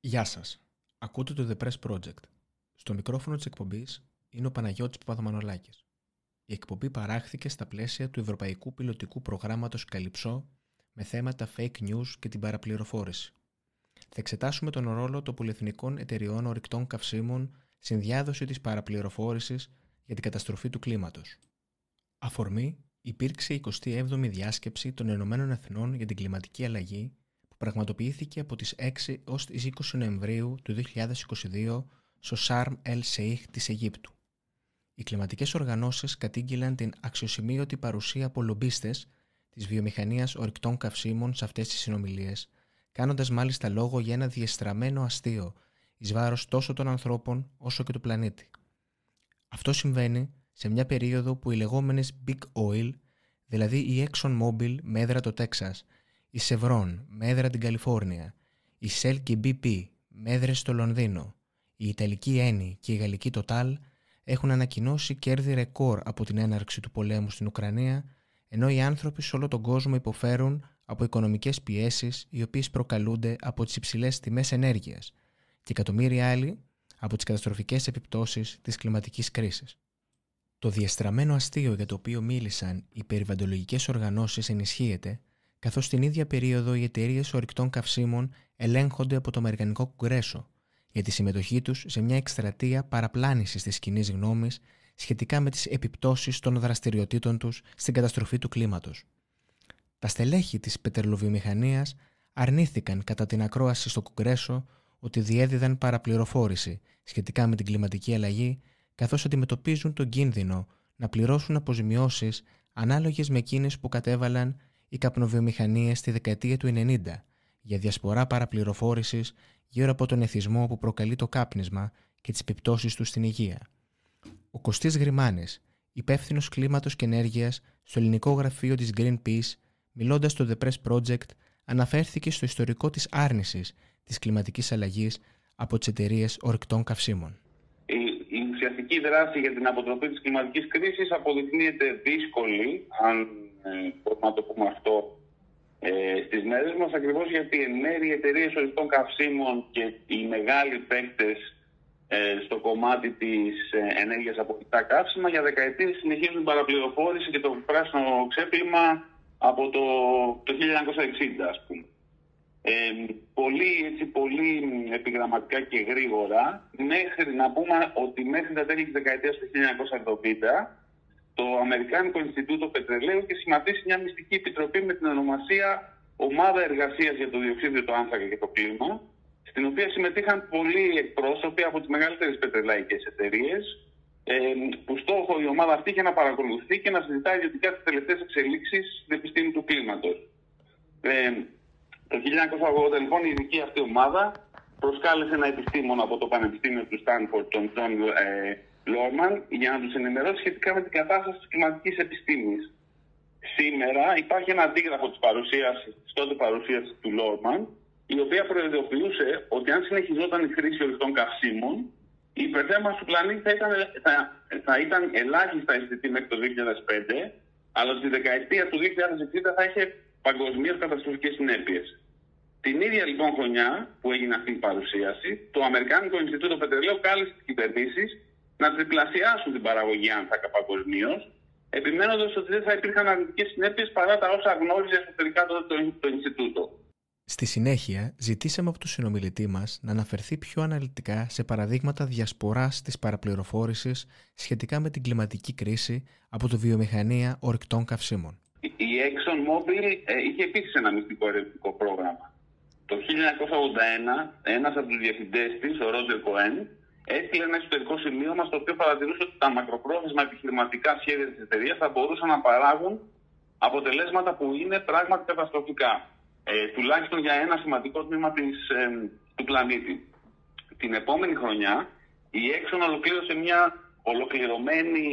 Γεια σας. Ακούτε το The Press Project. Στο μικρόφωνο της εκπομπής είναι ο Παναγιώτης Παπαδομανολάκης. Η εκπομπή παράχθηκε στα πλαίσια του Ευρωπαϊκού Πιλωτικού Προγράμματος Καλυψό με θέματα fake news και την παραπληροφόρηση. Θα εξετάσουμε τον ρόλο των πολυεθνικών εταιριών ορυκτών καυσίμων στην διάδοση της παραπληροφόρησης για την καταστροφή του κλίματος. Αφορμή υπήρξε η 27η διάσκεψη των Ηνωμένων Εθνών για την κλιματική αλλαγή που πραγματοποιήθηκε από τις 6 ως τις 20 Νοεμβρίου του 2022 στο Σάρμ Ελ Σεϊχ της Αιγύπτου. Οι κλιματικές οργανώσεις κατήγγειλαν την αξιοσημείωτη παρουσία από λομπίστες της βιομηχανίας ορυκτών καυσίμων σε αυτές τις συνομιλίες, κάνοντας μάλιστα λόγο για ένα διεστραμμένο αστείο εις βάρος τόσο των ανθρώπων όσο και του πλανήτη. Αυτό συμβαίνει σε μια περίοδο που οι λεγόμενες Big Oil, δηλαδή η Exxon Mobil με έδρα το Τέξας, η Chevron με έδρα την Καλιφόρνια, η Shell και η BP με έδρες στο Λονδίνο, η Ιταλική Eni και η Γαλλική Total έχουν ανακοινώσει κέρδη ρεκόρ από την έναρξη του πολέμου στην Ουκρανία, ενώ οι άνθρωποι σε όλο τον κόσμο υποφέρουν από οικονομικές πιέσεις οι οποίες προκαλούνται από τις υψηλές τιμές ενέργειας και εκατομμύρια άλλοι από τις καταστροφικές επιπτώσεις της κλιματικής κρίσης. Το διεστραμμένο αστείο για το οποίο μίλησαν οι περιβαλλοντολογικές οργανώσεις ενισχύεται, καθώς την ίδια περίοδο οι εταιρείες ορυκτών καυσίμων ελέγχονται από το Αμερικανικό Κογκρέσο για τη συμμετοχή τους σε μια εκστρατεία παραπλάνησης της κοινή γνώμης σχετικά με τις επιπτώσεις των δραστηριοτήτων τους στην καταστροφή του κλίματος. Τα στελέχη της πετρελοβιομηχανίας αρνήθηκαν κατά την ακρόαση στο Κογκρέσο ότι διέδιδαν παραπληροφόρηση σχετικά με την κλιματική αλλαγή καθώς αντιμετωπίζουν τον κίνδυνο να πληρώσουν αποζημιώσεις ανάλογες με εκείνες που κατέβαλαν οι καπνοβιομηχανίες στη δεκαετία του 90 για διασπορά παραπληροφόρησης γύρω από τον εθισμό που προκαλεί το κάπνισμα και τις επιπτώσεις του στην υγεία. Ο Κωστής Γρημάνης, υπεύθυνος κλίματος και ενέργειας στο ελληνικό γραφείο της Greenpeace, μιλώντας στο The Press Project, αναφέρθηκε στο ιστορικό της άρνησης της κλιματικής αλλαγής από τις εταιρείες ορυκτών καυσίμων. Η, ουσιαστική δράση για την αποτροπή της κλιματικής κρίσης αποδεικνύεται δύσκολη, αν ε, μπορούμε να το πούμε αυτό, ε, στις μέρες μας, ακριβώς γιατί εν μέρει οι εταιρείες ορυκτών καυσίμων και οι μεγάλοι παίκτες ε, στο κομμάτι της ε, ενέργειας από φυτά καύσιμα για δεκαετίες συνεχίζουν την παραπληροφόρηση και το πράσινο ξέπλυμα από το, το 1960 ας πούμε. Ε, πολύ, έτσι, πολύ επιγραμματικά και γρήγορα μέχρι να πούμε ότι μέχρι τα τέλη της δεκαετίας του 1970 το Αμερικάνικο Ινστιτούτο Πετρελαίου και σχηματίσει μια μυστική επιτροπή με την ονομασία Ομάδα Εργασίας για το Διοξείδιο του Άνθρακα και το Κλίμα στην οποία συμμετείχαν πολλοί εκπρόσωποι από τις μεγαλύτερες πετρελαϊκές εταιρείες ε, που στόχο η ομάδα αυτή είχε να παρακολουθεί και να συζητάει ιδιωτικά τις τελευταίες εξελίξεις στην επιστήμη του κλίματος. Ε, το 1980 λοιπόν η ειδική αυτή ομάδα προσκάλεσε ένα επιστήμονα από το Πανεπιστήμιο του Στάνφορντ, τον Τζον ε, Λόρμαν, για να τους ενημερώσει σχετικά με την κατάσταση της κλιματικής επιστήμης. Σήμερα υπάρχει ένα αντίγραφο της παρουσίασης, της τότε παρουσίασης του Λόρμαν, η οποία προειδοποιούσε ότι αν συνεχιζόταν η χρήση ορυκτών καυσίμων, η υπερθέμαση του πλανήτη θα ήταν, θα, θα ήταν ελάχιστα αισθητή μέχρι το 2005, αλλά στη δεκαετία του 2060 θα είχε παγκοσμίω καταστροφικές συνέπειες. Την ίδια λοιπόν χρονιά που έγινε αυτή η παρουσίαση, το Αμερικάνικο Ινστιτούτο Πετρελαίου κάλεσε τις κυβερνήσεις να τριπλασιάσουν την παραγωγή άνθρακα παγκοσμίως, επιμένοντας ότι δεν θα υπήρχαν αρνητικές συνέπειες παρά τα όσα γνώριζε εσωτερικά το, το, το Ινστιτούτο. Στη συνέχεια, ζητήσαμε από τον συνομιλητή μας να αναφερθεί πιο αναλυτικά σε παραδείγματα διασποράς της παραπληροφόρησης σχετικά με την κλιματική κρίση από το βιομηχανία ορυκτών καυσίμων. Η Exxon Mobil ε, είχε επίσης ένα μυστικό ερευνητικό πρόγραμμα. Το 1981, ένας από τους διευθυντές της, ο Ρότζερ Κοέν, έστειλε ένα εσωτερικό σημείωμα στο οποίο παρατηρούσε ότι τα μακροπρόθεσμα επιχειρηματικά σχέδια της εταιρείας θα μπορούσαν να παράγουν αποτελέσματα που είναι πράγματι καταστροφικά ε, τουλάχιστον για ένα σημαντικό τμήμα της, του πλανήτη. Την επόμενη χρονιά η Exxon ολοκλήρωσε μια ολοκληρωμένη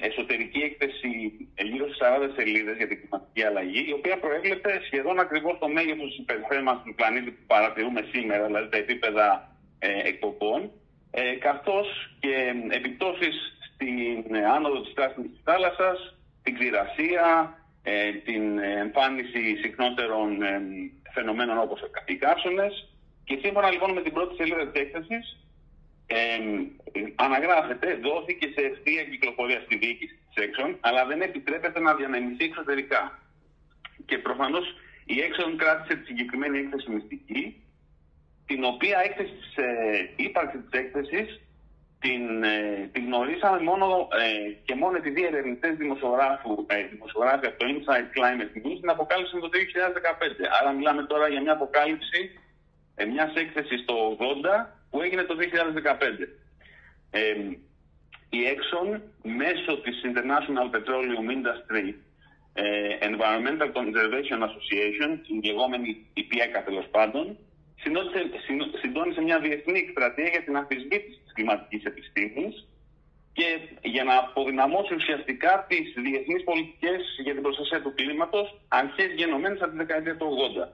εσωτερική έκθεση γύρω στις 40 σελίδες για την κλιματική αλλαγή, η οποία προέβλεπε σχεδόν ακριβώς το μέγεθος της υπερθέμας του πλανήτη που παρατηρούμε σήμερα, δηλαδή τα επίπεδα ε, εκπομπών, ε, καθώς και επιπτώσεις στην άνοδο της πράσινης της θάλασσας, την ξηρασία, ε, την εμφάνιση συχνότερων ε, φαινομένων όπως οι καύσονες Και σύμφωνα λοιπόν με την πρώτη σελίδα της έκθεσης, ε, αναγράφεται, δόθηκε σε ευθεία κυκλοφορία στη διοίκηση της Exxon, αλλά δεν επιτρέπεται να διανεμηθεί εξωτερικά. Και προφανώς η Exxon κράτησε τη συγκεκριμένη έκθεση μυστική, την οποία έκθεση της ε, ύπαρξη της έκθεσης την, ε, την γνωρίσαμε μόνο ε, και μόνο επειδή οι ερευνητές δημοσιογράφου, ε, δημοσιογράφοι από το Inside Climate News την αποκάλυψαν το 2015. Άρα μιλάμε τώρα για μια αποκάλυψη ε, μιας έκθεσης το 80 που έγινε το 2015. Ε, η Exxon μέσω της International Petroleum Industry ε, Environmental Conservation Association, την λεγόμενη IPECA τέλος πάντων, συντόνισε μια διεθνή εκστρατεία για την αμφισβήτηση της κλιματικής επιστήμης και για να αποδυναμώσει ουσιαστικά τις διεθνείς πολιτικές για την προστασία του κλίματος αρχές γενομένες από τη δεκαετία του 80.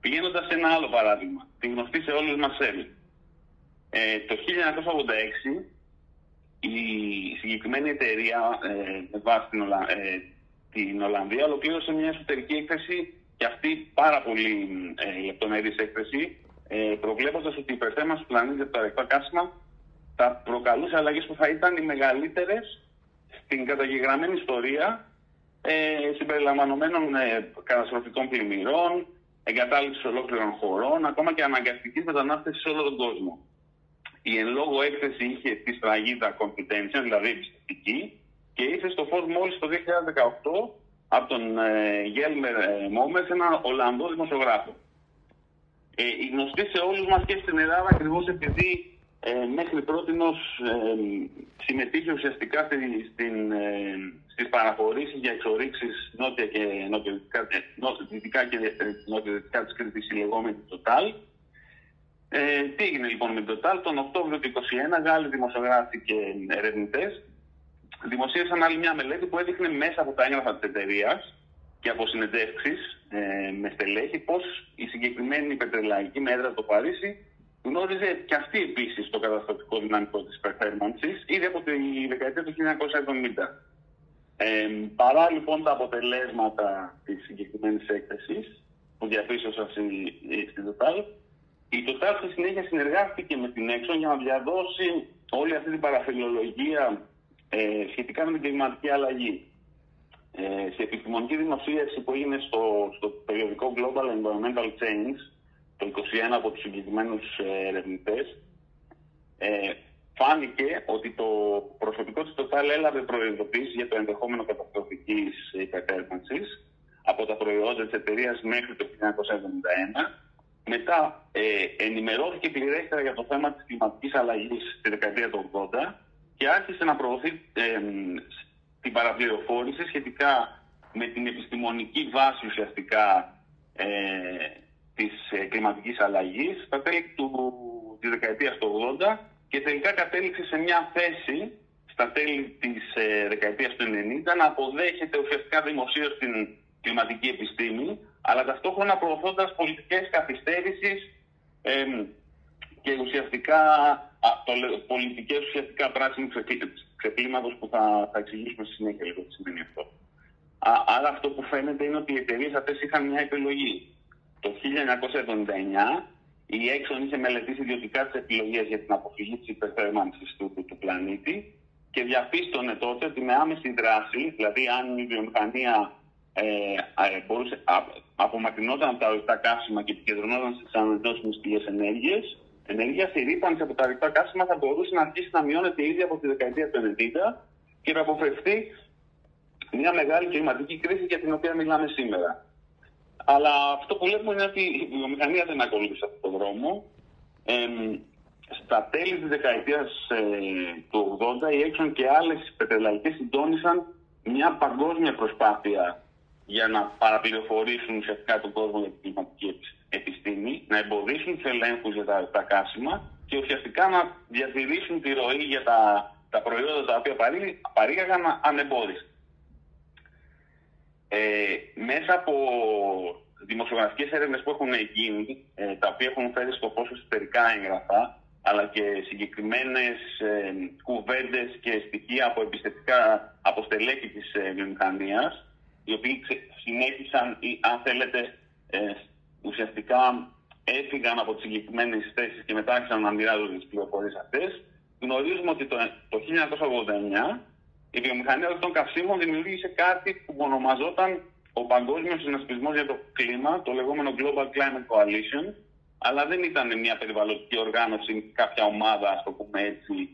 Πηγαίνοντας σε ένα άλλο παράδειγμα, τη γνωστή σε όλους μας Ε, το 1986 η συγκεκριμένη εταιρεία ε, με βάση την, Ολα... ε, την Ολλανδία ολοκλήρωσε μια εσωτερική έκθεση και αυτή πάρα πολύ ε, λεπτομερής έκθεση, ε, προβλέποντας ότι η υπερθέμανση του πλανήτη από τα ρεκτά καύσιμα θα προκαλούσε αλλαγές που θα ήταν οι μεγαλύτερες στην καταγεγραμμένη ιστορία ε, συμπεριλαμβανομένων ε, καταστροφικών πλημμυρών, εγκατάλειψης ολόκληρων χωρών, ακόμα και αναγκαστικής μετανάστευσης σε όλο τον κόσμο. Η εν λόγω έκθεση είχε τη σφραγίδα confidential, δηλαδή εμπιστευτική, και ήρθε στο φω μόλις το 2018 από τον ε, Γέλμερ ε, Μόμερ, ένα Ολλανδό δημοσιογράφο. Ε, η γνωστή σε όλους μας και στην Ελλάδα ακριβώς επειδή ε, μέχρι πρώτη ε, συμμετείχε ουσιαστικά στην, ε, στις παραχωρήσεις για εξορίξεις νότια και νοτιοδυτικά και νοτιοδυτικά της Κρήτης η λεγόμενη Total. Ε, τι έγινε λοιπόν με την Total, τον Οκτώβριο του 2021 Γάλλοι δημοσιογράφοι και ερευνητές δημοσίευσαν άλλη μια μελέτη που έδειχνε μέσα από τα έγγραφα της εταιρείας και από συνεντεύξεις ε, με στελέχη πώς η συγκεκριμένη πετρελαϊκή μέτρα το Παρίσι γνώριζε και αυτή επίσης το καταστατικό δυναμικό της υπερθέρμανση ήδη από τη δεκαετία του 1970. Ε, παρά λοιπόν τα αποτελέσματα της συγκεκριμένης έκθεσης που διαπίστωσα στην Total, η Total στη συνέχεια συνεργάστηκε με την Exxon για να διαδώσει όλη αυτή την παραφιλολογία ε, σχετικά με την κλιματική αλλαγή. Ε, σε επιστημονική δημοσίευση που έγινε στο, στο περιοδικό Global Environmental Change το 2021 από τους συγκεκριμένους ε, ερευνητές ε, φάνηκε ότι το προσωπικό της Total έλαβε προειδοποίηση για το ενδεχόμενο καταστροφικής υπερθέρμανσης από τα προϊόντα της εταιρείας μέχρι το 1971. Μετά ε, ενημερώθηκε πληρέστερα για το θέμα της κλιματικής αλλαγής στη δεκαετία του 80 και άρχισε να προωθεί ε, την παραπληροφόρηση σχετικά με την επιστημονική βάση ουσιαστικά ε, της ε, κλιματικής αλλαγής. Στα τέλη του, της δεκαετίας του 80 και τελικά κατέληξε σε μια θέση στα τέλη της ε, δεκαετίας του 90 να αποδέχεται ουσιαστικά δημοσίως την κλιματική επιστήμη αλλά ταυτόχρονα προωθώντας πολιτικές καθυστέρησης ε, και ουσιαστικά το, πολιτικές ουσιαστικά πράσινου ξεπλήματος που θα, θα εξηγήσουμε στη συνέχεια λίγο τι σημαίνει αυτό. Α, άρα αυτό που φαίνεται είναι ότι οι εταιρείες αυτές είχαν μια επιλογή. Το 1979 η Exxon είχε μελετήσει ιδιωτικά τις επιλογές για την αποφυγή της υπερθέρμανσης του, του, του, πλανήτη και διαπίστωνε τότε ότι με άμεση δράση, δηλαδή αν η βιομηχανία ε, ε, μπορούσε, απομακρυνόταν από τα ορυκτά καύσιμα και επικεντρωνόταν στις ανανεώσιμες πηγές ενέργειας, ενέργεια, η ρήπανση από τα ρηκτά καύσιμα θα μπορούσε να αρχίσει να μειώνεται ήδη από τη δεκαετία του 90 και να αποφευθεί μια μεγάλη κλιματική κρίση για την οποία μιλάμε σήμερα. Αλλά αυτό που βλέπουμε είναι ότι η βιομηχανία δεν ακολούθησε αυτόν τον δρόμο. Ε, στα τέλη της δεκαετίας ε, του 80 η Exxon και άλλες πετρελαϊκές συντόνισαν μια παγκόσμια προσπάθεια για να παραπληροφορήσουν ουσιαστικά τον κόσμο για την κλιματική επιστήμη, να εμποδίσουν τους ελέγχους για τα, τα καύσιμα και ουσιαστικά να διατηρήσουν τη ροή για τα, τα προϊόντα τα οποία παρήγαγαν ανεμπόδιστα. Ε, μέσα από δημοσιογραφικές έρευνες που έχουν γίνει, ε, τα οποία έχουν φέρει στο φως εσωτερικά έγγραφα, αλλά και συγκεκριμένες ε, κουβέντες και στοιχεία από εμπιστευτικά αποστελέχη της ε, οι οποίοι συνέχισαν ή αν θέλετε ε, ουσιαστικά έφυγαν από τις συγκεκριμένες θέσεις και μετά άρχισαν να μοιράζονται τις πληροφορίες αυτές, γνωρίζουμε ότι το, το 1989 η βιομηχανία των καυσίμων δημιούργησε κάτι που ονομαζόταν ο Παγκόσμιος Συνασπισμός για το Κλίμα, το λεγόμενο Global Climate Coalition, αλλά δεν ήταν μια περιβαλλοντική οργάνωση, κάποια ομάδα, ας το πούμε έτσι,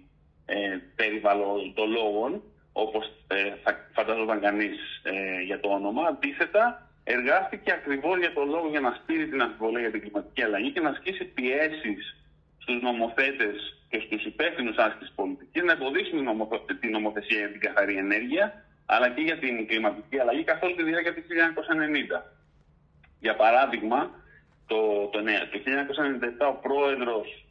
ε, περιβαλλοντολόγων, όπως ε, θα φανταζόταν κανείς ε, για το όνομα. Αντίθετα, εργάστηκε ακριβώς για το λόγο για να στείλει την αμφιβολία για την κλιματική αλλαγή και να ασκήσει πιέσεις στους νομοθέτες και στους υπεύθυνους άσκησης πολιτικής να εμποδίσουν την νομοθεσία για την καθαρή ενέργεια, αλλά και για την κλιματική αλλαγή καθ' όλη τη διάρκεια του 1990. Για παράδειγμα, το, το, το 1997 ο πρόεδρος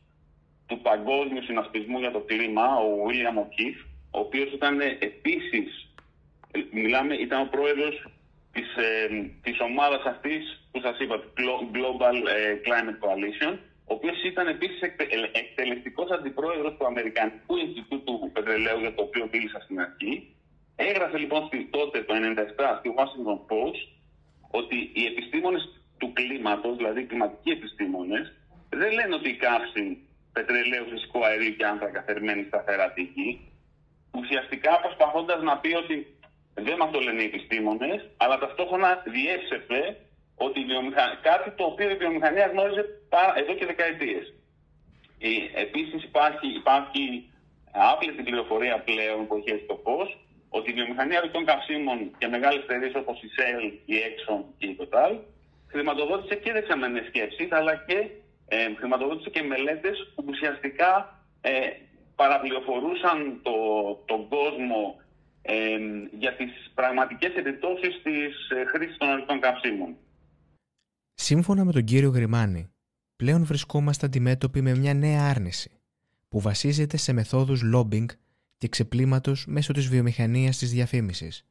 του Παγκόσμιου Συνασπισμού για το Κλίμα, ο William O'Keefe, ο οποίος ήταν επίσης, μιλάμε, ήταν ο πρόεδρος της, ε, της ομάδας αυτής που σας είπα, Global ε, Climate Coalition, ο οποίος ήταν επίσης εκτελεστικός αντιπρόεδρος του Αμερικανικού Ινστιτούτου Πετρελαίου, για το οποίο μίλησα στην αρχή. Έγραφε λοιπόν τότε το 1997 στη Washington Post ότι οι επιστήμονες του κλίματος, δηλαδή οι κλιματικοί επιστήμονες, δεν λένε ότι η καύση πετρελαίου, φυσικού αερίου και άνθρακα θερμαίνει σταθερά τη γη. Ουσιαστικά προσπαθώντας να πει ότι δεν μας το λένε οι επιστήμονες, αλλά ταυτόχρονα διέψευε ότι η κάτι το οποίο η βιομηχανία γνώριζε εδώ και δεκαετίες. Επίσης υπάρχει, υπάρχει άπλετη πληροφορία πλέον που έχει το φως ότι η βιομηχανία των καυσίμων και μεγάλες εταιρείες όπως η Shell, η Exxon και η Total χρηματοδότησε και δεξαμενέ σκέψεις, αλλά και ε, χρηματοδότησε και μελέτες που ουσιαστικά ε, παραπληροφορούσαν το, τον κόσμο για τις πραγματικές επιπτώσεις της ε, χρήσης των ορεικτών καυσίμων. Σύμφωνα με τον κύριο Γρημάνη, πλέον βρισκόμαστε αντιμέτωποι με μια νέα άρνηση που βασίζεται σε μεθόδους lobbying και ξεπλήματος μέσω της βιομηχανίας της διαφήμισης,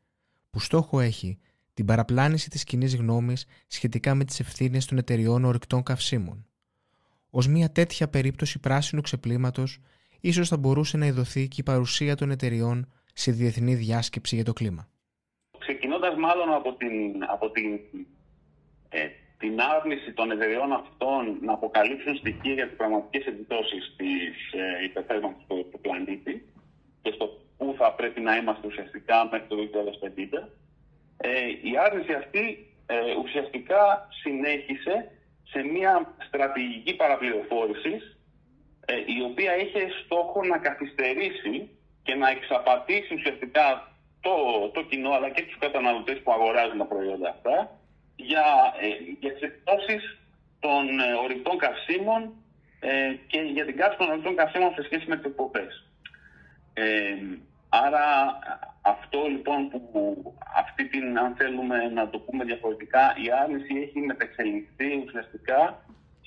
που στόχο έχει την παραπλάνηση της κοινή γνώμης σχετικά με τις ευθύνες των εταιριών ορυκτών καυσίμων. Ως μια τέτοια περίπτωση πράσινου ξεπλήματος, ίσως θα μπορούσε να ειδωθεί και η παρουσία των εταιριών σε διεθνή διάσκεψη για το κλίμα. Ξεκινώντας μάλλον από την, από την, ε, την άρνηση των εταιρεών αυτών να αποκαλύψουν στοιχεία για τις πραγματικές επιπτώσεις της ε, υπερθέρμανσης του, του πλανήτη και στο πού θα πρέπει να είμαστε ουσιαστικά μέχρι το 2050, ε, η άρνηση αυτή ε, ουσιαστικά συνέχισε σε μια στρατηγική παραπληροφόρησης ε, η οποία είχε στόχο να καθυστερήσει και να εξαπατήσει ουσιαστικά το, το κοινό αλλά και τους καταναλωτές που αγοράζουν τα προϊόντα αυτά για, ε, για τις εκτόσεις των ε, ορυκτών καυσίμων ε, και για την κάρτα των ορυκτών καυσίμων σε σχέση με τις εκπομπές. Ε, άρα αυτό λοιπόν που αυτή την, αν θέλουμε να το πούμε διαφορετικά, η άρνηση έχει μεταξελιχθεί ουσιαστικά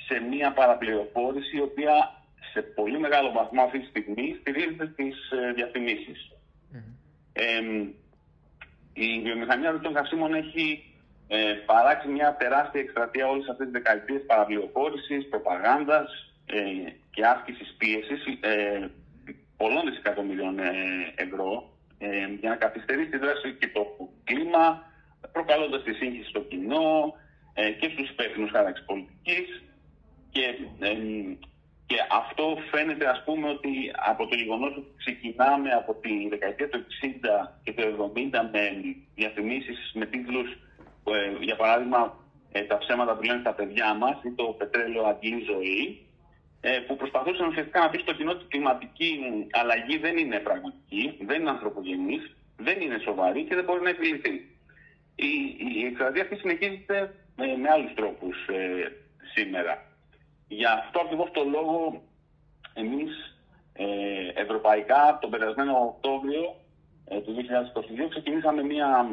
σε μια παραπληροφόρηση η οποία σε πολύ μεγάλο βαθμό αυτή τη στιγμή στηρίζεται στις ε, διαφημίσεις. η βιομηχανία των καυσίμων έχει ε, παράξει μια τεράστια εκστρατεία όλες αυτές τις δεκαετίες παραπληροφόρησης, προπαγάνδας ε, και άσκησης πίεσης ε, πολλών δισεκατομμυρίων ε, ευρώ ε, για να καθυστερήσει τη δράση και το κλίμα, προκαλώντας τη σύγχυση στο κοινό και στους υπεύθυνους χάραξης πολιτικής και και αυτό φαίνεται ας πούμε ότι από το γεγονός ότι ξεκινάμε από τη δεκαετία του 60 και του 70 με διαφημίσεις με τίτλους ε, για παράδειγμα ε, τα ψέματα που λένε στα παιδιά μας ή το πετρέλαιο αγγλή ζωή ε, που προσπαθούσαν ουσιαστικά να πει στο κοινό ότι η κλιματική αλλαγή δεν είναι πραγματική, δεν είναι ανθρωπογενής, δεν είναι σοβαρή και δεν μπορεί να επιληθεί. Η, η, η εκστρατεία αυτή συνεχίζεται με, με άλλους τρόπους ε, σήμερα. Γι' αυτό ακριβώς το λόγο εμείς ε, ευρωπαϊκά τον περασμένο Οκτώβριο ε, του 2022 ξεκινήσαμε μια,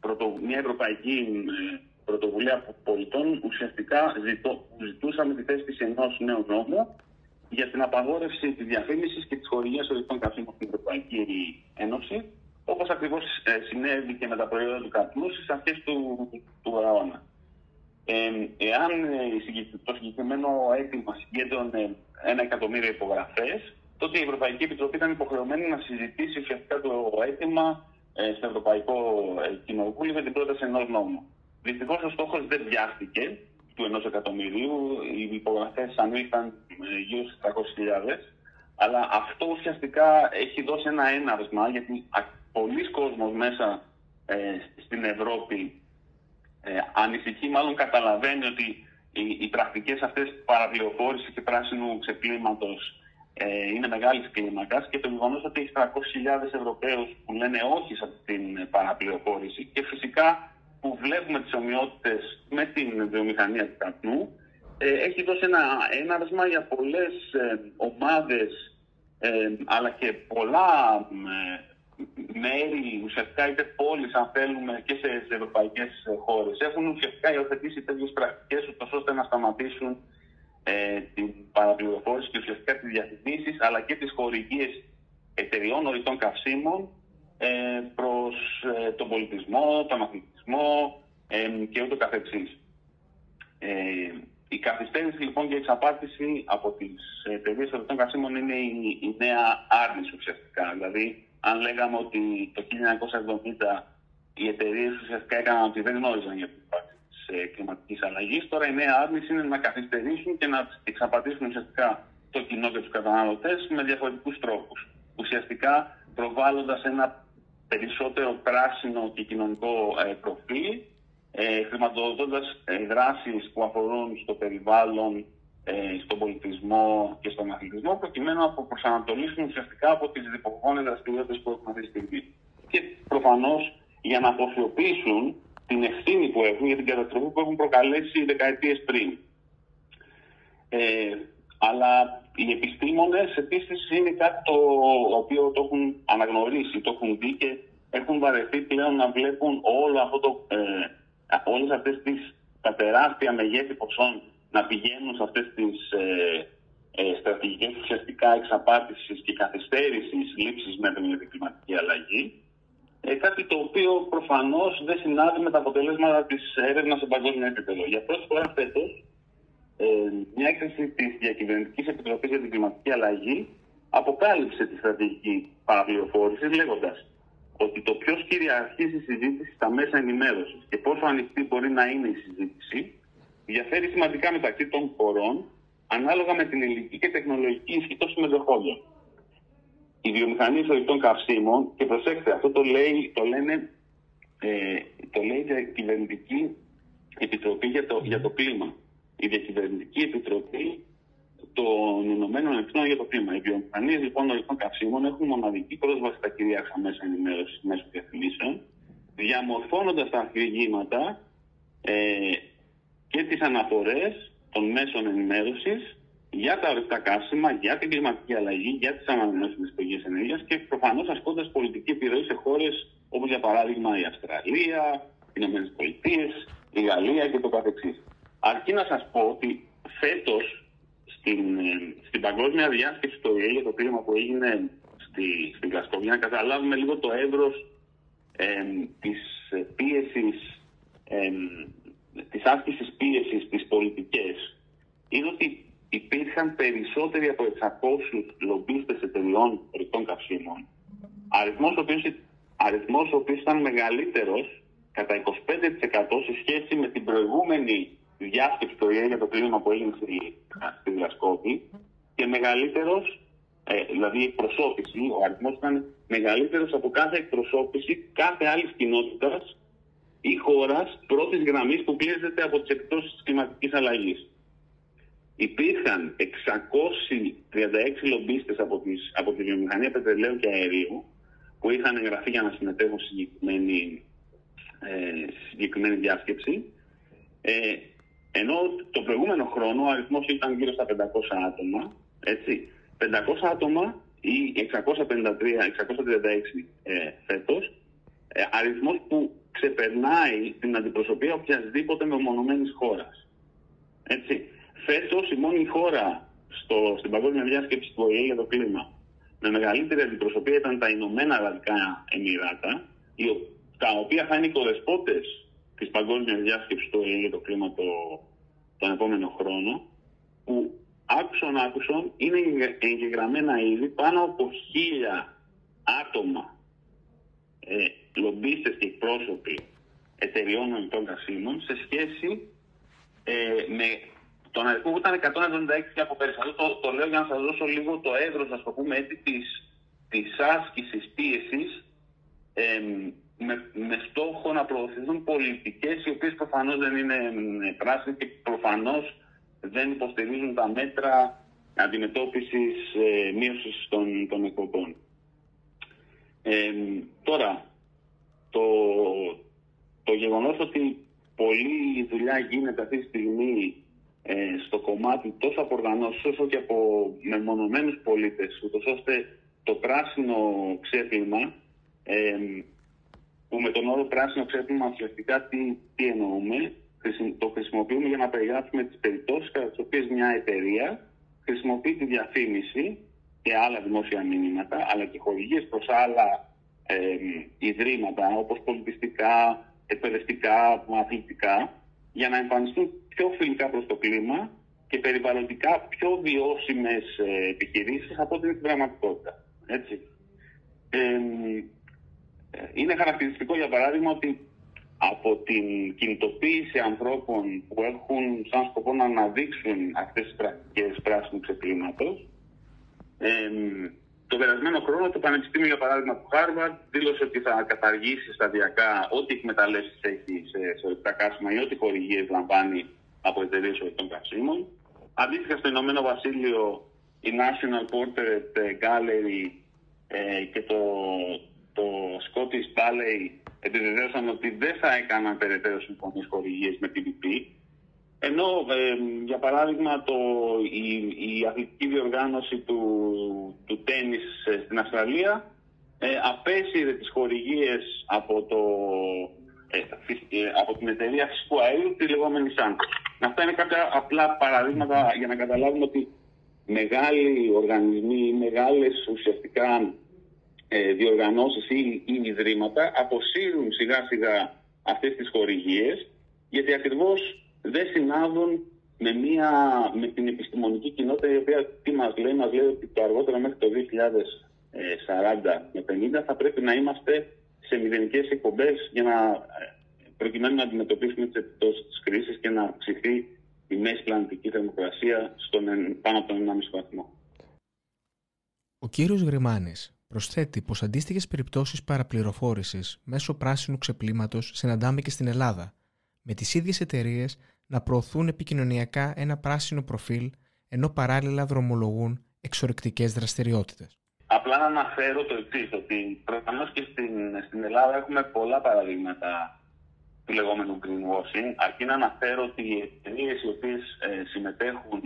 πρωτο, μια ευρωπαϊκή ε, πρωτοβουλία πολιτών ουσιαστικά ζητώ, ζητούσαμε τη θέσπιση ενός νέου νόμου για την απαγόρευση της διαφήμισης και της χορηγίας ορεικτών καυσίμων στην Ευρωπαϊκή Ένωση όπως ακριβώς ε, συνέβη και με τα προϊόντα του καπνού στις αρχές του, του αιώνα. Ε, εάν το συγκεκριμένο αίτημα συγκέντρωνε ένα εκατομμύριο υπογραφές, τότε η Ευρωπαϊκή Επιτροπή ήταν υποχρεωμένη να συζητήσει ουσιαστικά το αίτημα ε, στο Ευρωπαϊκό ε, Κοινοβούλιο με την πρόταση ενός νόμου. Δυστυχώς ο στόχος δεν βιάστηκε του ενός εκατομμυρίου, οι υπογραφές ανήλθαν γύρω στις 300.000, αλλά αυτό ουσιαστικά έχει δώσει ένα έναυσμα, γιατί πολλοί κόσμος μέσα ε, στην Ευρώπη ε, ανησυχεί, μάλλον καταλαβαίνει ότι οι, οι πρακτικές αυτές παραπληροφόρηση και πράσινου ξεπλήματος ε, είναι μεγάλης κλίμακας και το γεγονός ότι έχει 300.000 Ευρωπαίους που λένε όχι σε αυτή την παραπληροφόρηση και φυσικά που βλέπουμε τις ομοιότητες με την βιομηχανία του καπνού, ε, έχει δώσει ένα έναρσμα για πολλές ε, ομάδες ε, αλλά και πολλά ε, μέρη, ουσιαστικά είτε πόλεις αν θέλουμε και σε, σε ευρωπαϊκές χώρες έχουν ουσιαστικά υιοθετήσει τέτοιες πρακτικές ώστε να σταματήσουν ε, την παραπληροφόρηση και ουσιαστικά τις διαφημίσεις αλλά και τις χορηγίες εταιριών ορειτών καυσίμων ε, προς ε, τον πολιτισμό, τον αθλητισμό ε, και ούτω καθεξής. Ε, η καθυστέρηση λοιπόν και η εξαπάτηση από τις εταιρείες ορειτών καυσίμων είναι η, η νέα άρνηση ουσιαστικά. Δηλαδή, αν λέγαμε ότι το 1970 οι εταιρείες ουσιαστικά έκαναν ότι δεν γνώριζαν για την κλιματικής αλλαγής. Τώρα η νέα άρνηση είναι να καθυστερήσουν και να εξαπατήσουν ουσιαστικά το κοινό και τους καταναλωτές με διαφορετικούς τρόπους. Ουσιαστικά προβάλλοντας ένα περισσότερο πράσινο και κοινωνικό ε, προφίλ, ε, χρηματοδοτώντας ε, δράσεις που αφορούν στο περιβάλλον, ε, στον πολιτισμό και στον αθλητισμό, προκειμένου να προσανατολίσουν ουσιαστικά από τις διπογόνε δραστηριότητες που έχουν αυτή τη στιγμή. Και προφανώς για να αποφιοποιήσουν την ευθύνη που έχουν για την καταστροφή που έχουν προκαλέσει δεκαετίες πριν. Ε, αλλά οι επιστήμονες επίσης είναι κάτι το οποίο το έχουν αναγνωρίσει, το έχουν δει και έχουν βαρεθεί πλέον να βλέπουν όλο αυτό το, ε, όλες αυτές τις τα τεράστια μεγέθη ποσών να πηγαίνουν σε αυτές τις ε, ε, στρατηγικές ουσιαστικά εξαπάτησης και καθυστέρησης λήψης μέτρων για την κλιματική αλλαγή ε, κάτι το οποίο προφανώς δεν συνάδει με τα αποτελέσματα της έρευνας σε παγκόσμιο επίπεδο. Για πρώτη φορά φέτος, ε, μια έκθεση της Διακυβερνητικής Επιτροπής για την Κλιματική Αλλαγή αποκάλυψε τη στρατηγική παραπληροφόρηση λέγοντας ότι το ποιος κυριαρχεί στη συζήτηση στα μέσα ενημέρωσης και πόσο ανοιχτή μπορεί να είναι η συζήτηση διαφέρει σημαντικά μεταξύ των χωρών ανάλογα με την ελληνική και τεχνολογική ισχύ των συμμετοχόντων η βιομηχανία ορεικτών καυσίμων, και προσέξτε, αυτό το, λέει, το λένε, ε, το λέει η Διακυβερνητική Επιτροπή για το, για το Κλίμα. Η Διακυβερνητική Επιτροπή των Ηνωμένων Εθνών για το Κλίμα. Οι βιομηχανίες λοιπόν ορεικτών καυσίμων έχουν μοναδική πρόσβαση στα κυρίαρχα μέσα ενημέρωσης μέσω διαφημίσεων, διαμορφώνοντας τα αφηγήματα ε, και τις αναφορές των μέσων ενημέρωσης για τα ορυκτά καύσιμα, για την κλιματική αλλαγή, για τις ανανεώσιμες πηγές ενέργειας και προφανώς ασκώντας πολιτική επιρροή σε χώρες όπως για παράδειγμα η Αυστραλία, οι ΗΠΑ, η Γαλλία και το καθεξής. Αρκεί να σας πω ότι φέτος στην, ε, στην παγκόσμια διάσκεψη του ΟΗΕ για το κλίμα που έγινε στη, στην Γλασκόβη, για να καταλάβουμε λίγο το εύρος ε, της πίεσης, ε, της άσκησης πίεσης στις πολιτικές, είναι ότι υπήρχαν περισσότεροι από 600 λομπίστες εταιριών ρητών καυσίμων, αριθμός ο οποίος, αριθμός ο οποίος ήταν μεγαλύτερος κατά 25% σε σχέση με την προηγούμενη διάσκεψη του ΙΕ για το κλίμα που έγινε στη, στη Γλασκόβη και μεγαλύτερος, ε, δηλαδή η εκπροσώπηση, ο αριθμός ήταν μεγαλύτερος από κάθε εκπροσώπηση κάθε άλλης κοινότητας ή χώρα πρώτης γραμμής που πλήρεται από τις επιπτώσεις της κλιματικής αλλαγής. Υπήρχαν 636 λομπίστες από, τις, από τη βιομηχανία πετρελαίου και αερίου που είχαν εγγραφεί για να συμμετέχουν στη συγκεκριμένη, ε, συγκεκριμένη διάσκεψη. Ε, ενώ το προηγούμενο χρόνο ο αριθμός ήταν γύρω στα 500 άτομα, έτσι, 500 άτομα ή 653, 636 ε, φέτος, ε, αριθμός που ξεπερνάει την αντιπροσωπεία οποιασδήποτε μεμονωμένης χώρας. Έτσι. Φέτος η μόνη χώρα στο, στην παγκόσμια διάσκεψη του ΟΗΕ για το κλίμα με μεγαλύτερη αντιπροσωπεία ήταν τα Ηνωμένα Αραβικά Εμμυράτα, τα οποία θα είναι οι κορεσπότες της παγκόσμιας διάσκεψης του ΟΗΕ για το κλίμα το, τον επόμενο χρόνο, που άκουσαν άκουσαν είναι εγγεγραμμένα ήδη πάνω από χίλια άτομα, ε, λομπίστες και πρόσωποι εταιριών των κασίμων σε σχέση ε, με τον αριθμό που ήταν 176 και από πέρυσι. το, το λέω για να σας δώσω λίγο το έδρος, ας το πούμε έτσι, της, της άσκησης πίεσης ε, με, με στόχο να προωθηθούν πολιτικές οι οποίες προφανώς δεν είναι πράσινες και προφανώς δεν υποστηρίζουν τα μέτρα αντιμετώπισης ε, μείωσης των, των εκπομπών. Ε, τώρα, το, το γεγονός ότι πολλή δουλειά γίνεται αυτή τη στιγμή ε, στο κομμάτι τόσο από οργανώσεις όσο και από μεμονωμένους πολίτες, ούτως ώστε το πράσινο ξέπλυμα, ε, που με τον όρο πράσινο ξέπλυμα ουσιαστικά τι, τι εννοούμε, το χρησιμοποιούμε για να περιγράψουμε τις περιπτώσεις κατά τις οποίες μια εταιρεία χρησιμοποιεί τη διαφήμιση και άλλα δημόσια μήνυματα, αλλά και χορηγίες προς άλλα ε, ιδρύματα, όπως πολιτιστικά, εκπαιδευτικά, αθλητικά, για να εμφανιστούν πιο φιλικά προς το κλίμα και περιβαλλοντικά πιο βιώσιμες ε, επιχειρήσεις από την πραγματικότητα. Έτσι. Ε, είναι χαρακτηριστικό, για παράδειγμα, ότι από την κινητοποίηση ανθρώπων που έχουν σαν σκοπό να αναδείξουν αυτές τις πρακτικές πράσινου ξεκλήματος, ε, το περασμένο χρόνο το Πανεπιστήμιο, για παράδειγμα, του Χάρβαρντ δήλωσε ότι θα καταργήσει σταδιακά ό,τι εκμεταλλεύσεις έχει σε, σε κάσιμα ή ό,τι χορηγίες λαμβάνει από εταιρείες ορεικτών καυσίμων. Αντίστοιχα, στο Ηνωμένο Βασίλειο, η National Portrait Gallery ε, και το, το Scottish Ballet επιβεβαίωσαν ότι δεν θα έκαναν περαιτέρω συμφωνίες χορηγίες με την BP. Ενώ, ε, για παράδειγμα, το, η, η αθλητική διοργάνωση του, του τέννις ε, στην Αυστραλία ε, απέσυρε τις χορηγίες από, το, ε, ε, από την εταιρεία φυσικού αέριου, τη λεγόμενη ΣΑΝ. Αυτά είναι κάποια απλά παραδείγματα για να καταλάβουμε ότι μεγάλοι οργανισμοί, μεγάλες ουσιαστικά ε, διοργανώσεις ή, ή ιδρύματα αποσύρουν σιγά σιγά αυτές τις χορηγίες γιατί ακριβώς δεν συνάδουν με, μια, με την επιστημονική κοινότητα η οποία τι μας λέει, μας λέει ότι το αργότερο μέχρι το 2040 με 50 θα πρέπει να είμαστε σε μηδενικές εκπομπές για να προκειμένου να αντιμετωπίσουμε τις επιπτώσεις της κρίσης και να αυξηθεί η μέση πλανητική θερμοκρασία στον, πάνω από τον 1,5 βαθμό. Ο κύριος Γρημάνης προσθέτει πως αντίστοιχες περιπτώσεις παραπληροφόρησης μέσω πράσινου ξεπλήματος συναντάμε και στην Ελλάδα, με τις ίδιες εταιρείες να προωθούν επικοινωνιακά ένα πράσινο προφίλ, ενώ παράλληλα δρομολογούν εξορρεκτικές δραστηριότητες. Απλά να αναφέρω το εξής, ότι προφανώς και στην, στην Ελλάδα έχουμε πολλά παραδείγματα του λεγόμενου greenwashing, αρκεί να αναφέρω ότι οι εταιρείες οι οποίες ε, συμμετέχουν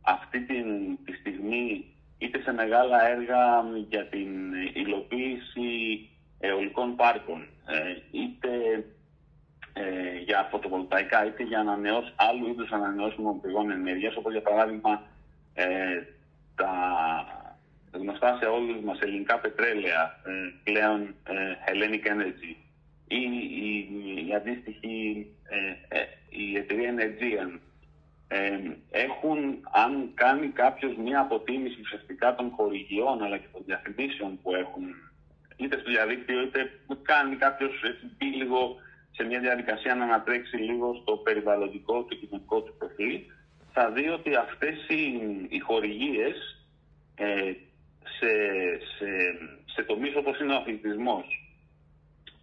αυτή την, τη στιγμή είτε σε μεγάλα έργα για την υλοποίηση αιωλικών πάρκων, ε, είτε ε, για φωτοβολταϊκά, είτε για ανανεώσεις, άλλου είδους ανανεώσιμων πηγών ενέργειας, όπως για παράδειγμα ε, τα γνωστά σε όλους μας ελληνικά πετρέλαια, πλέον Hellenic Energy, ή η, η, αντίστοιχη η εταιρεία Energean, έχουν, αν κάνει κάποιος μία αποτίμηση ουσιαστικά των χορηγιών αλλά και των διαφημίσεων που έχουν είτε στο διαδίκτυο είτε κάνει κάποιος πει λίγο σε μια διαδικασία να ανατρέξει λίγο στο περιβαλλοντικό του κοινωνικό του προφίλ θα δει ότι αυτές οι, οι χορηγίες ε, σε, σε, σε τομείς όπως είναι ο αθλητισμός,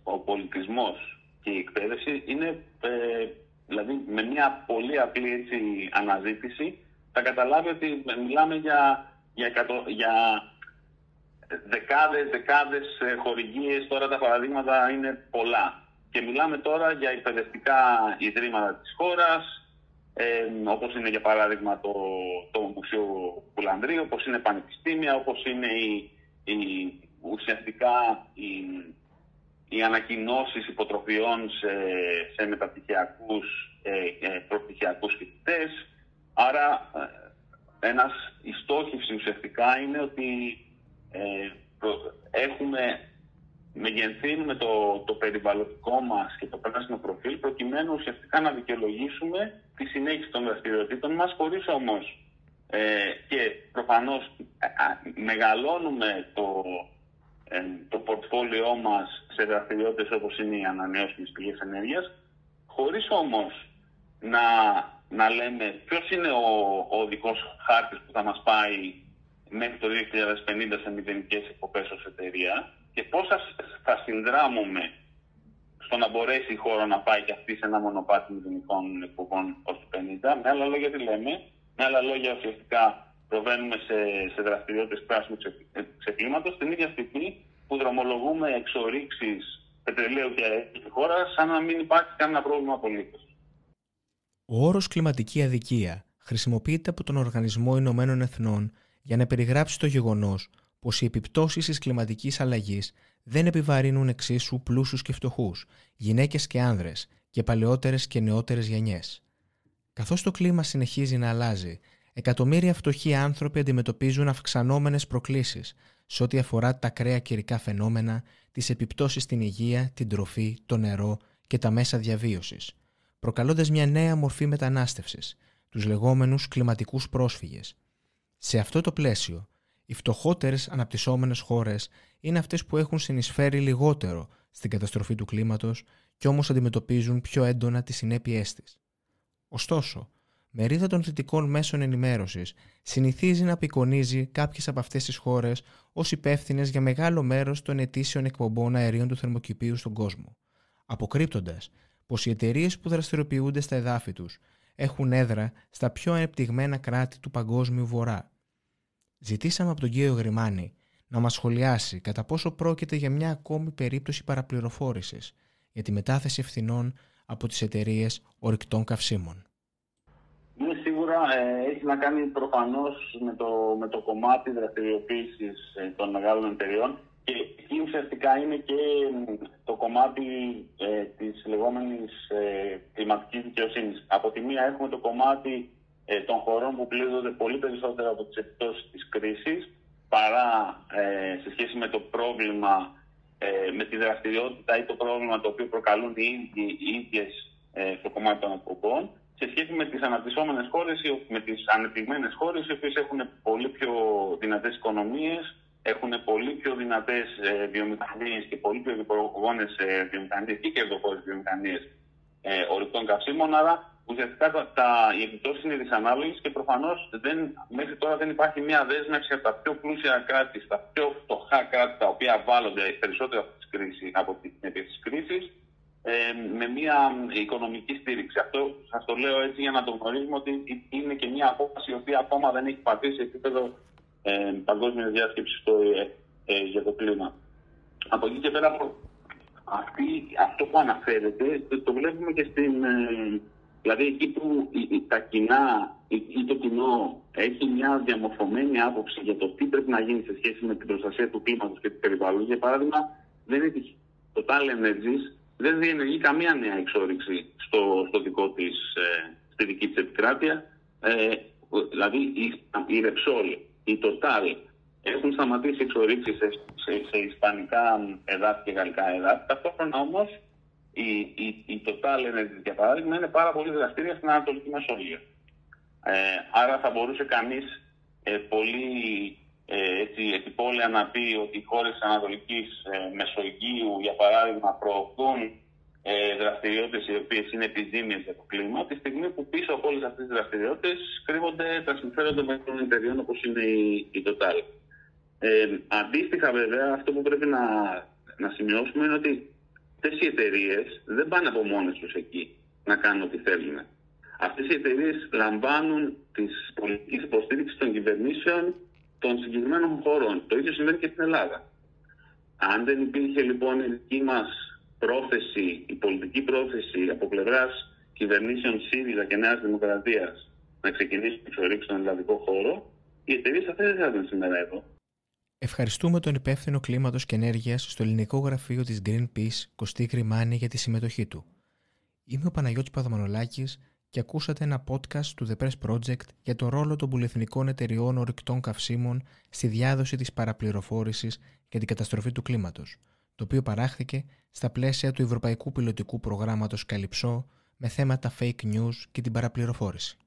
ο πολιτισμός και η εκπαίδευση είναι ε, δηλαδή με μια πολύ απλή έτσι, αναζήτηση, θα καταλάβει ότι μιλάμε για, για, εκατο, για δεκάδες, δεκάδες ε, χορηγίες, τώρα τα παραδείγματα είναι πολλά. Και μιλάμε τώρα για εκπαιδευτικά ιδρύματα της χώρας, ε, όπως είναι για παράδειγμα το, το Μουσείο Πουλανδρίου, όπως είναι πανεπιστήμια, όπως είναι η, η, ουσιαστικά η, οι ανακοινώσεις υποτροφιών σε, σε μεταπτυχιακούς ε, ε, προπτυχιακούς φοιτητές. Άρα ε, ένας, η στόχευση ουσιαστικά είναι ότι ε, έχουμε, μεγενθύνουμε το, το περιβαλλοντικό μας και το πράσινο προφίλ προκειμένου ουσιαστικά να δικαιολογήσουμε τη συνέχιση των δραστηριοτήτων μας χωρίς όμως ε, και προφανώς μεγαλώνουμε το, ε, το πορτφόλιό μας σε δραστηριότητες όπως είναι οι ανανεώσιμες πηγές ενέργειας, χωρίς όμως να, να λέμε ποιος είναι ο, ο δικός χάρτης που θα μας πάει μέχρι το 2050 σε μηδενικές εκπομπές ως εταιρεία και πώς θα συνδράμουμε στο να μπορέσει η χώρα να πάει και αυτή σε ένα μονοπάτι μηδενικών εκπομπών ως το 50. Με άλλα λόγια τι λέμε, με άλλα λόγια ουσιαστικά προβαίνουμε σε, σε δραστηριότητες πράσινου ξεκλήματος την ίδια στιγμή που δρομολογούμε εξορίξεις πετρελαίου και αερίου στη χώρα σαν να μην υπάρχει κανένα πρόβλημα απολύτως. Ο όρος κλιματική αδικία χρησιμοποιείται από τον Οργανισμό Ηνωμένων Εθνών για να περιγράψει το γεγονός πως οι επιπτώσεις της κλιματικής αλλαγής δεν επιβαρύνουν εξίσου πλούσιους και φτωχούς, γυναίκες και άνδρες και παλαιότερες και νεότερες γενιές. Καθώς το κλίμα συνεχίζει να αλλάζει, εκατομμύρια φτωχοί άνθρωποι αντιμετωπίζουν αυξανόμενες προκλήσεις σε ό,τι αφορά τα ακραία καιρικά φαινόμενα, τις επιπτώσεις στην υγεία, την τροφή, το νερό και τα μέσα διαβίωσης, προκαλώντας μια νέα μορφή μετανάστευσης, τους λεγόμενους κλιματικούς πρόσφυγες. Σε αυτό το πλαίσιο, οι φτωχότερες αναπτυσσόμενες χώρες είναι αυτές που έχουν συνεισφέρει λιγότερο στην καταστροφή του κλίματος και όμως αντιμετωπίζουν πιο έντονα τις συνέπειές της. Ωστόσο, μερίδα των θετικών μέσων ενημέρωσης συνηθίζει να απεικονίζει κάποιες από αυτές τις χώρες ως υπεύθυνες για μεγάλο μέρος των ετήσιων εκπομπών αερίων του θερμοκηπίου στον κόσμο, αποκρύπτοντας πως οι εταιρείες που δραστηριοποιούνται στα εδάφη τους έχουν έδρα στα πιο ανεπτυγμένα κράτη του παγκόσμιου βορρά. Ζητήσαμε από τον κύριο Γρημάνη να μας σχολιάσει κατά πόσο πρόκειται για μια ακόμη περίπτωση παραπληροφόρησης για τη μετάθεση ευθυνών από τις εταιρείες ορυκτών καυσίμων. Είναι σίγουρα ε, έχει να κάνει προφανώς με το, με το κομμάτι δραστηριοποίησης ε, των μεγάλων εταιρεών και εκεί ουσιαστικά είναι και το κομμάτι ε, της λεγόμενης ε, κλιματικής δικαιοσύνης. Από τη μία έχουμε το κομμάτι ε, των χωρών που πλήττονται πολύ περισσότερο από τις επιπτώσεις της κρίσης παρά ε, σε σχέση με το πρόβλημα, ε, με τη δραστηριότητα ή το πρόβλημα το οποίο προκαλούν οι, ίδιοι, οι ίδιες ε, στο κομμάτι των εκπομπών σε σχέση με τις αναπτυσσόμενες χώρες, με τις ανεπτυγμένες χώρες, οι οποίες έχουν πολύ πιο δυνατές οικονομίες, έχουν πολύ πιο δυνατές ε, βιομηχανίες και πολύ πιο διπρογόνες ε, βιομηχανίες και κερδοφόρες βιομηχανίες ε, ορυκτών καυσίμων, άρα ουσιαστικά τα, τα, οι επιπτώσεις είναι δυσανάλογε και προφανώς μέχρι τώρα δεν υπάρχει μια δέσμευση από τα πιο πλούσια κράτη, στα πιο φτωχά κράτη τα οποία βάλλονται περισσότερο από, τις κρίση, από την της κρίσης, ε, με μια οικονομική στήριξη. Αυτό σας το λέω έτσι για να το γνωρίζουμε ότι είναι και μια απόφαση η οποία ακόμα δεν έχει πατήσει σε επίπεδο ε, παγκόσμιας διάσκεψης ε, για το κλίμα. Από εκεί και πέρα, αυτή, αυτό που αναφέρεται το βλέπουμε και στην, ε, Δηλαδή εκεί που τα κοινά ή το κοινό έχει μια διαμορφωμένη άποψη για το τι πρέπει να γίνει σε σχέση με την προστασία του κλίματος και του περιβάλλοντος, για παράδειγμα, δεν έχει το Total Energies δεν διενεργεί καμία νέα εξόριξη στο, στο δικό της, ε, στη δική της επικράτεια. Ε, δηλαδή η, η Repsol, η Total έχουν σταματήσει εξορίξεις σε, σε, σε ισπανικά εδάφη και γαλλικά εδάφη. Ταυτόχρονα όμως η, η, η Total Energy, για παράδειγμα, είναι πάρα πολύ δραστήρια στην Ανατολική Μεσόγειο. Ε, άρα θα μπορούσε κανείς ε, πολύ ε, έτσι, επιπόλαια να πει ότι οι χώρες της Ανατολικής ε, Μεσογείου, για παράδειγμα, προωθούν ε, δραστηριότητες οι οποίες είναι επιζήμιες για το κλίμα, τη στιγμή που πίσω από όλες αυτές τις δραστηριότητες κρύβονται τα συμφέροντα των εταιριών όπως είναι η, η Total. Ε, αντίστοιχα βέβαια αυτό που πρέπει να, να σημειώσουμε είναι ότι αυτές οι εταιρείες δεν πάνε από μόνες τους εκεί να κάνουν ό,τι θέλουν. Αυτές οι εταιρείες λαμβάνουν τις πολιτική υποστήριξη των κυβερνήσεων των συγκεκριμένων χωρών. Το ίδιο συμβαίνει και στην Ελλάδα. Αν δεν υπήρχε λοιπόν η δική μας πρόθεση, η πολιτική πρόθεση από πλευράς κυβερνήσεων ΣΥΡΙΖΑ και Νέας Δημοκρατίας να ξεκινήσει την εξορίξη στον ελλαδικό χώρο, οι εταιρείες αυτές δεν θα ήταν σήμερα εδώ. Ευχαριστούμε τον υπεύθυνο κλίματος και ενέργειας στο ελληνικό γραφείο της Greenpeace, Κωστή Γκριμάνη, για τη συμμετοχή του. Είμαι ο Παναγιώτης Παδομανολάκης και ακούσατε ένα podcast του The Press Project για το ρόλο των πολυεθνικών εταιριών ορυκτών καυσίμων στη διάδοση της παραπληροφόρησης και την καταστροφή του κλίματος, το οποίο παράχθηκε στα πλαίσια του Ευρωπαϊκού Πιλωτικού Προγράμματος Καλυψό με θέματα fake news και την παραπληροφόρηση.